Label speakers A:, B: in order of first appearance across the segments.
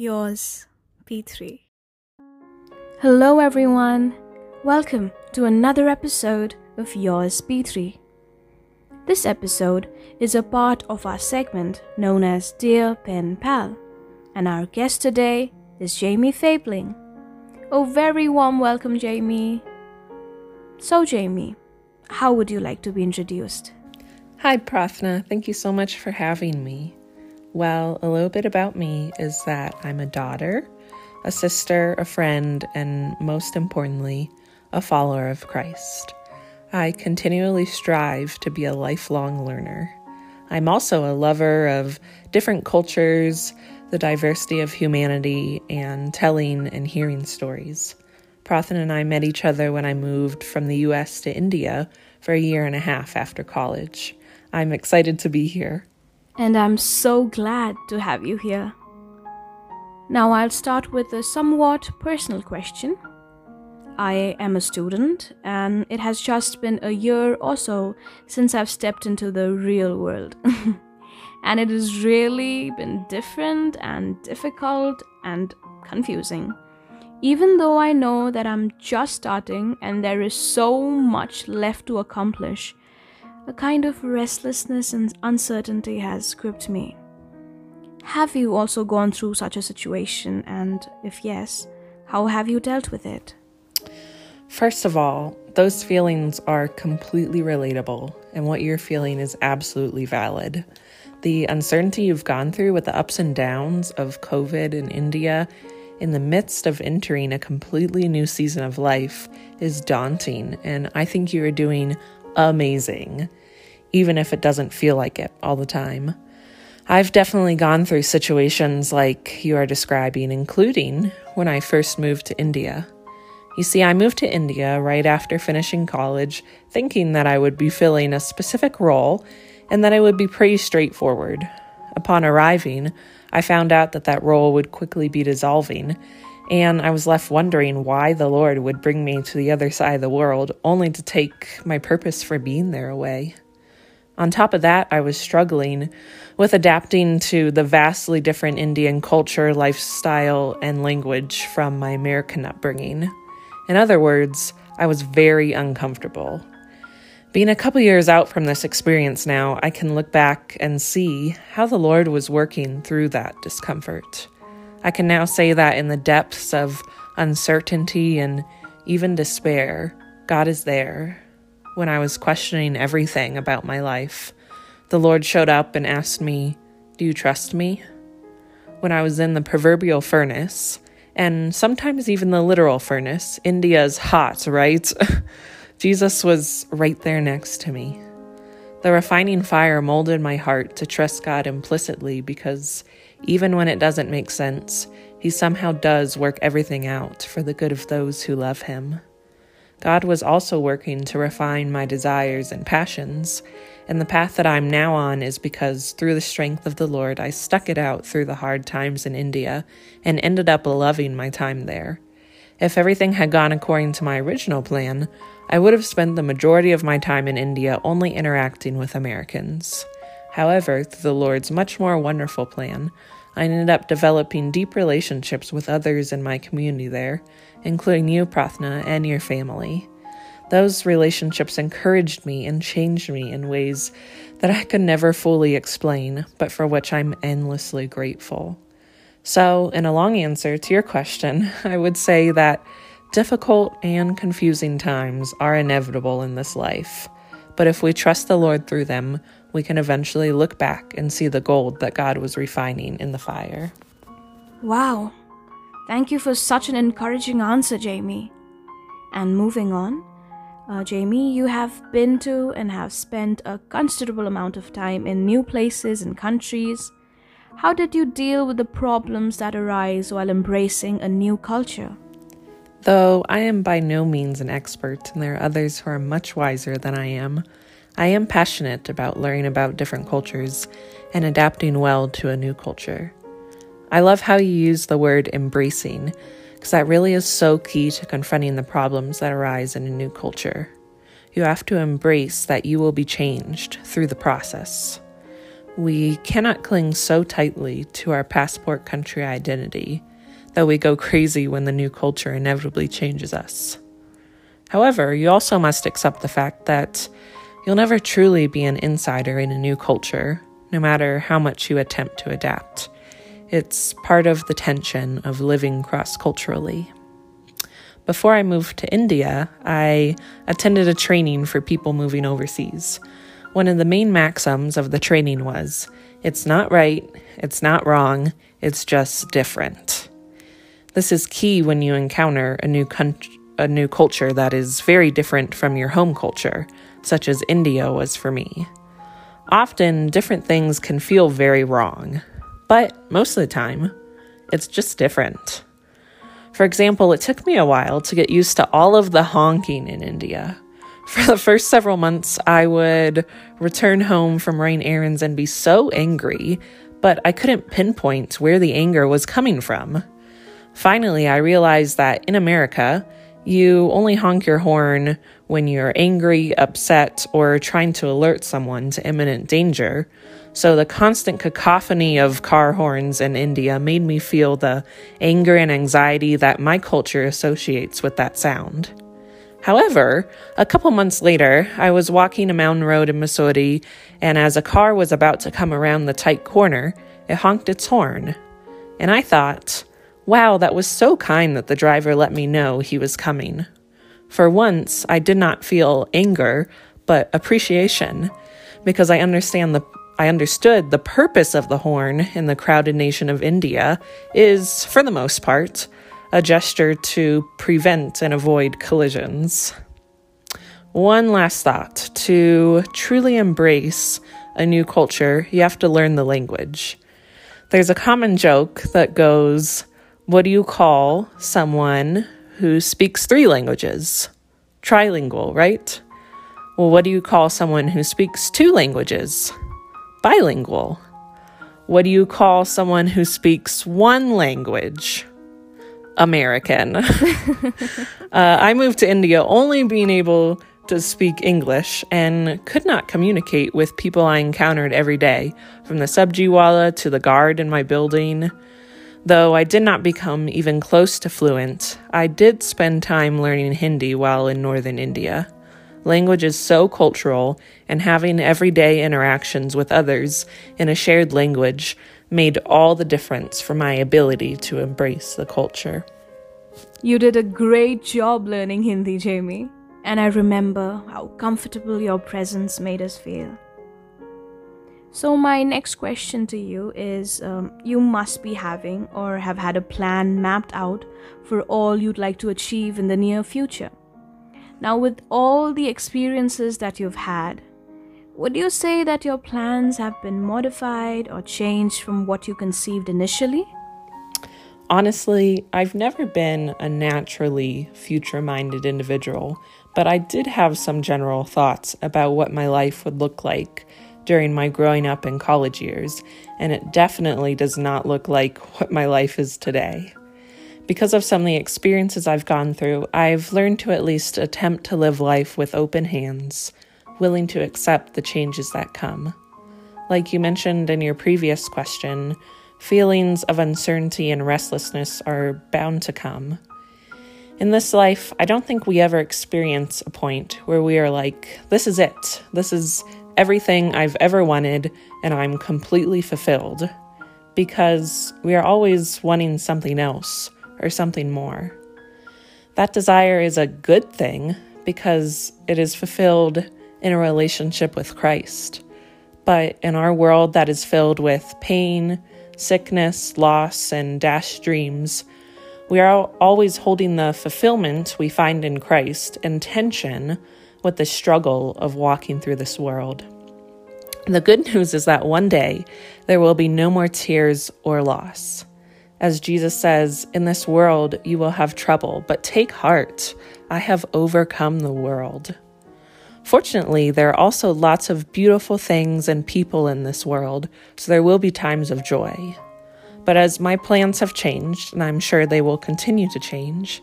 A: Yours, P3. Hello, everyone. Welcome to another episode of Yours, P3. This episode is a part of our segment known as Dear Pen Pal, and our guest today is Jamie Fabling. Oh, very warm welcome, Jamie. So, Jamie, how would you like to be introduced?
B: Hi, Prathna. Thank you so much for having me. Well, a little bit about me is that I'm a daughter, a sister, a friend, and most importantly, a follower of Christ. I continually strive to be a lifelong learner. I'm also a lover of different cultures, the diversity of humanity, and telling and hearing stories. Prathna and I met each other when I moved from the US to India for a year and a half after college. I'm excited to be here.
A: And I'm so glad to have you here. Now, I'll start with a somewhat personal question. I am a student, and it has just been a year or so since I've stepped into the real world. and it has really been different and difficult and confusing. Even though I know that I'm just starting and there is so much left to accomplish, a kind of restlessness and uncertainty has gripped me. Have you also gone through such a situation? And if yes, how have you dealt with it?
B: First of all, those feelings are completely relatable, and what you're feeling is absolutely valid. The uncertainty you've gone through with the ups and downs of COVID in India in the midst of entering a completely new season of life is daunting, and I think you are doing amazing, even if it doesn't feel like it all the time. I've definitely gone through situations like you are describing, including when I first moved to India. You see, I moved to India right after finishing college, thinking that I would be filling a specific role and that it would be pretty straightforward. Upon arriving, I found out that that role would quickly be dissolving, and I was left wondering why the Lord would bring me to the other side of the world only to take my purpose for being there away. On top of that, I was struggling with adapting to the vastly different Indian culture, lifestyle, and language from my American upbringing. In other words, I was very uncomfortable. Being a couple years out from this experience now, I can look back and see how the Lord was working through that discomfort. I can now say that in the depths of uncertainty and even despair, God is there. When I was questioning everything about my life, the Lord showed up and asked me, Do you trust me? When I was in the proverbial furnace, and sometimes even the literal furnace, India's hot, right? Jesus was right there next to me. The refining fire molded my heart to trust God implicitly because even when it doesn't make sense, He somehow does work everything out for the good of those who love Him. God was also working to refine my desires and passions, and the path that I'm now on is because through the strength of the Lord, I stuck it out through the hard times in India and ended up loving my time there. If everything had gone according to my original plan, I would have spent the majority of my time in India only interacting with Americans. However, through the Lord's much more wonderful plan, I ended up developing deep relationships with others in my community there, including you, Prathna, and your family. Those relationships encouraged me and changed me in ways that I could never fully explain, but for which I'm endlessly grateful. So, in a long answer to your question, I would say that Difficult and confusing times are inevitable in this life, but if we trust the Lord through them, we can eventually look back and see the gold that God was refining in the fire.
A: Wow. Thank you for such an encouraging answer, Jamie. And moving on, uh, Jamie, you have been to and have spent a considerable amount of time in new places and countries. How did you deal with the problems that arise while embracing a new culture?
B: Though I am by no means an expert, and there are others who are much wiser than I am, I am passionate about learning about different cultures and adapting well to a new culture. I love how you use the word embracing, because that really is so key to confronting the problems that arise in a new culture. You have to embrace that you will be changed through the process. we cannot cling so tightly to our passport country identity that we go crazy when the new culture inevitably changes us. However, you also must accept the fact that you'll never truly be an insider in a new culture, no matter how much you attempt to adapt. It's part of the tension of living cross culturally. Before I moved to India, I attended a training for people moving overseas. One of the main maxims of the training was it's not right, it's not wrong, it's just different. This is key when you encounter a new a new culture that is very different from your home culture, such as India was for me. Often, different things can feel very wrong, but most of the time, it's just different. For example, it took me a while to get used to all of the honking in India. For the first several months, I would return home from rain errands and be so angry, but I couldn't pinpoint where the anger was coming from. Finally, I realized that in America, you only honk your horn when you're angry, upset, or trying to alert someone to imminent danger. So the constant cacophony of car horns in India made me feel the anger and anxiety that my culture associates with that sound. However, a couple months later, I was walking a mountain road in Mussoorie, and as a car was about to come around the tight corner, it honked its horn. And I thought, wow, that was so kind that the driver let me know he was coming. For once, I did not feel anger, but appreciation, because I understand the I understood the purpose of the horn in the crowded nation of India is, for the most part, a gesture to prevent and avoid collisions. One last thought to truly embrace a new culture, you have to learn the language. There's a common joke that goes, What do you call someone who speaks three languages? Trilingual, right? Well, what do you call someone who speaks two languages? Bilingual. What do you call someone who speaks one language? American. uh, I moved to India only being able to speak English and could not communicate with people I encountered every day, from the sabjiwala to the guard in my building. Though I did not become even close to fluent, I did spend time learning Hindi while in northern India. Language is so cultural, and having everyday interactions with others in a shared language made all the difference for my ability to embrace the culture.
A: You did a great job learning Hindi, Jamie, and I remember how comfortable your presence made us feel. So, my next question to you is um, You must be having or have had a plan mapped out for all you'd like to achieve in the near future. Now, with all the experiences that you've had, would you say that your plans have been modified or changed from what you conceived initially?
B: Honestly, I've never been a naturally future minded individual, but I did have some general thoughts about what my life would look like during my growing up and college years, and it definitely does not look like what my life is today. Because of some of the experiences I've gone through, I've learned to at least attempt to live life with open hands willing to accept the changes that come. Like you mentioned in your previous question, feelings of uncertainty and restlessness are bound to come. In this life, I don't think we ever experience a point where we are like, this is it. This is everything I've ever wanted, and I'm completely fulfilled. Because we are always wanting something else or something more. That desire is a good thing because it is fulfilled in a relationship with Christ. But in our world that is filled with pain, sickness, loss, and dashed dreams, we are always holding the fulfillment we find in Christ in tension with the struggle of walking through this world. The good news is that one day there will be no more tears or loss. As Jesus says, in this world you will have trouble, but take heart, I have overcome the world. Fortunately, there are also lots of beautiful things and people in this world, so there will be times of joy. But as my plans have changed, and I'm sure they will continue to change,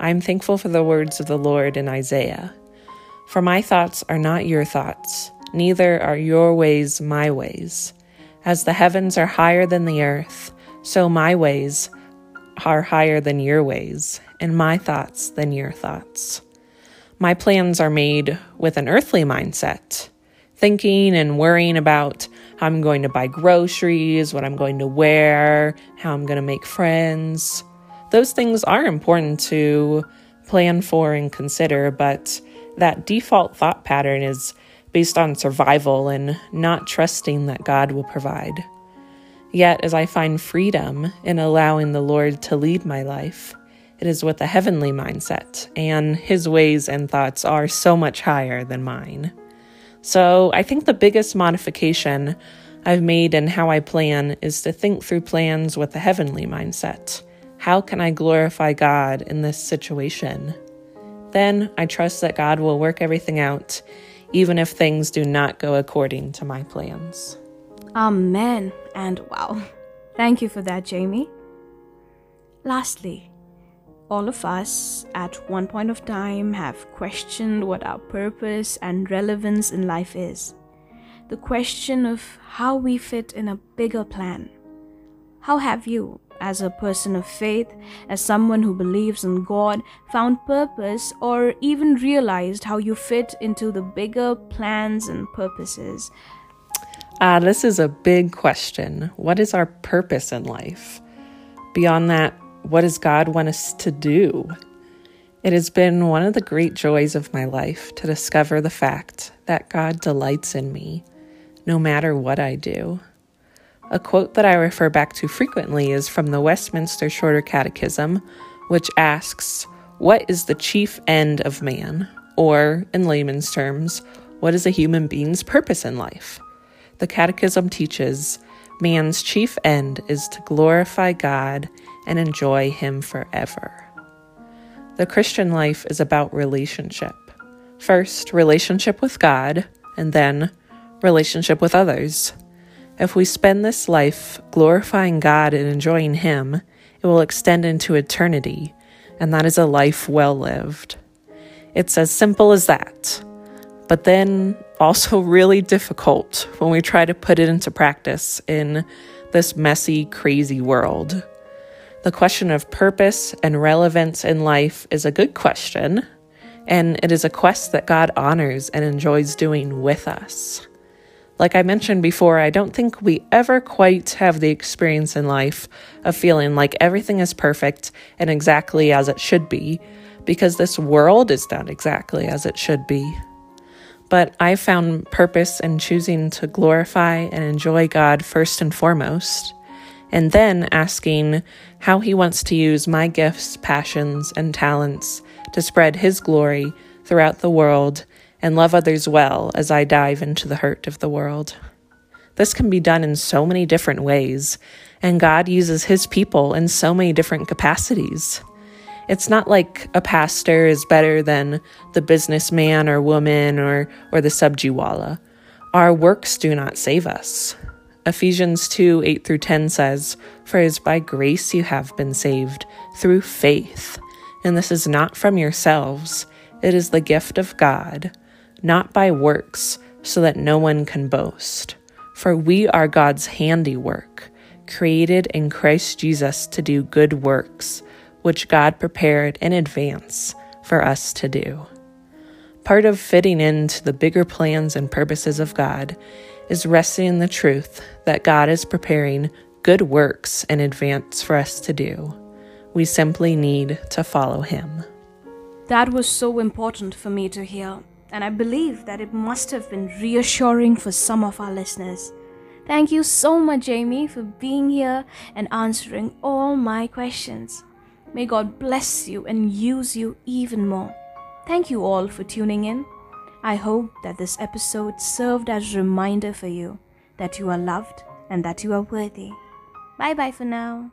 B: I'm thankful for the words of the Lord in Isaiah. For my thoughts are not your thoughts, neither are your ways my ways. As the heavens are higher than the earth, so my ways are higher than your ways, and my thoughts than your thoughts. My plans are made with an earthly mindset, thinking and worrying about how I'm going to buy groceries, what I'm going to wear, how I'm going to make friends. Those things are important to plan for and consider, but that default thought pattern is based on survival and not trusting that God will provide. Yet, as I find freedom in allowing the Lord to lead my life, it is with a heavenly mindset, and His ways and thoughts are so much higher than mine. So, I think the biggest modification I've made in how I plan is to think through plans with a heavenly mindset. How can I glorify God in this situation? Then I trust that God will work everything out, even if things do not go according to my plans.
A: Amen. And wow. Thank you for that, Jamie. Lastly, all of us at one point of time have questioned what our purpose and relevance in life is. The question of how we fit in a bigger plan. How have you, as a person of faith, as someone who believes in God, found purpose, or even realized how you fit into the bigger plans and purposes?
B: Ah, this is a big question. What is our purpose in life? Beyond that, what does God want us to do? It has been one of the great joys of my life to discover the fact that God delights in me, no matter what I do. A quote that I refer back to frequently is from the Westminster Shorter Catechism, which asks, What is the chief end of man? Or, in layman's terms, what is a human being's purpose in life? The Catechism teaches man's chief end is to glorify God and enjoy Him forever. The Christian life is about relationship. First, relationship with God, and then relationship with others. If we spend this life glorifying God and enjoying Him, it will extend into eternity, and that is a life well lived. It's as simple as that, but then also really difficult when we try to put it into practice in this messy, crazy world. The question of purpose and relevance in life is a good question, and it is a quest that God honors and enjoys doing with us. Like I mentioned before, I don't think we ever quite have the experience in life of feeling like everything is perfect and exactly as it should be, because this world is not exactly as it should be. But I found purpose in choosing to glorify and enjoy God first and foremost, and then asking how He wants to use my gifts, passions, and talents to spread His glory throughout the world and love others well as I dive into the hurt of the world. This can be done in so many different ways, and God uses His people in so many different capacities. It's not like a pastor is better than the businessman or woman or, or the subjiwala. Our works do not save us. Ephesians 2 8 through 10 says, For it is by grace you have been saved, through faith. And this is not from yourselves, it is the gift of God not by works, so that no one can boast. For we are God's handiwork, created in Christ Jesus to do good works, which God prepared in advance for us to do. Part of fitting into the bigger plans and purposes of God is resting in the truth that God is preparing good works in advance for us to do. We simply need to follow Him.
A: That was so important for me to hear and I believe that it must have been reassuring for some of our listeners. Thank you so much, Jamie, for being here and answering all my questions. May God bless you and use you even more. Thank you all for tuning in. I hope that this episode served as a reminder for you that you are loved and that you are worthy. Bye bye for now.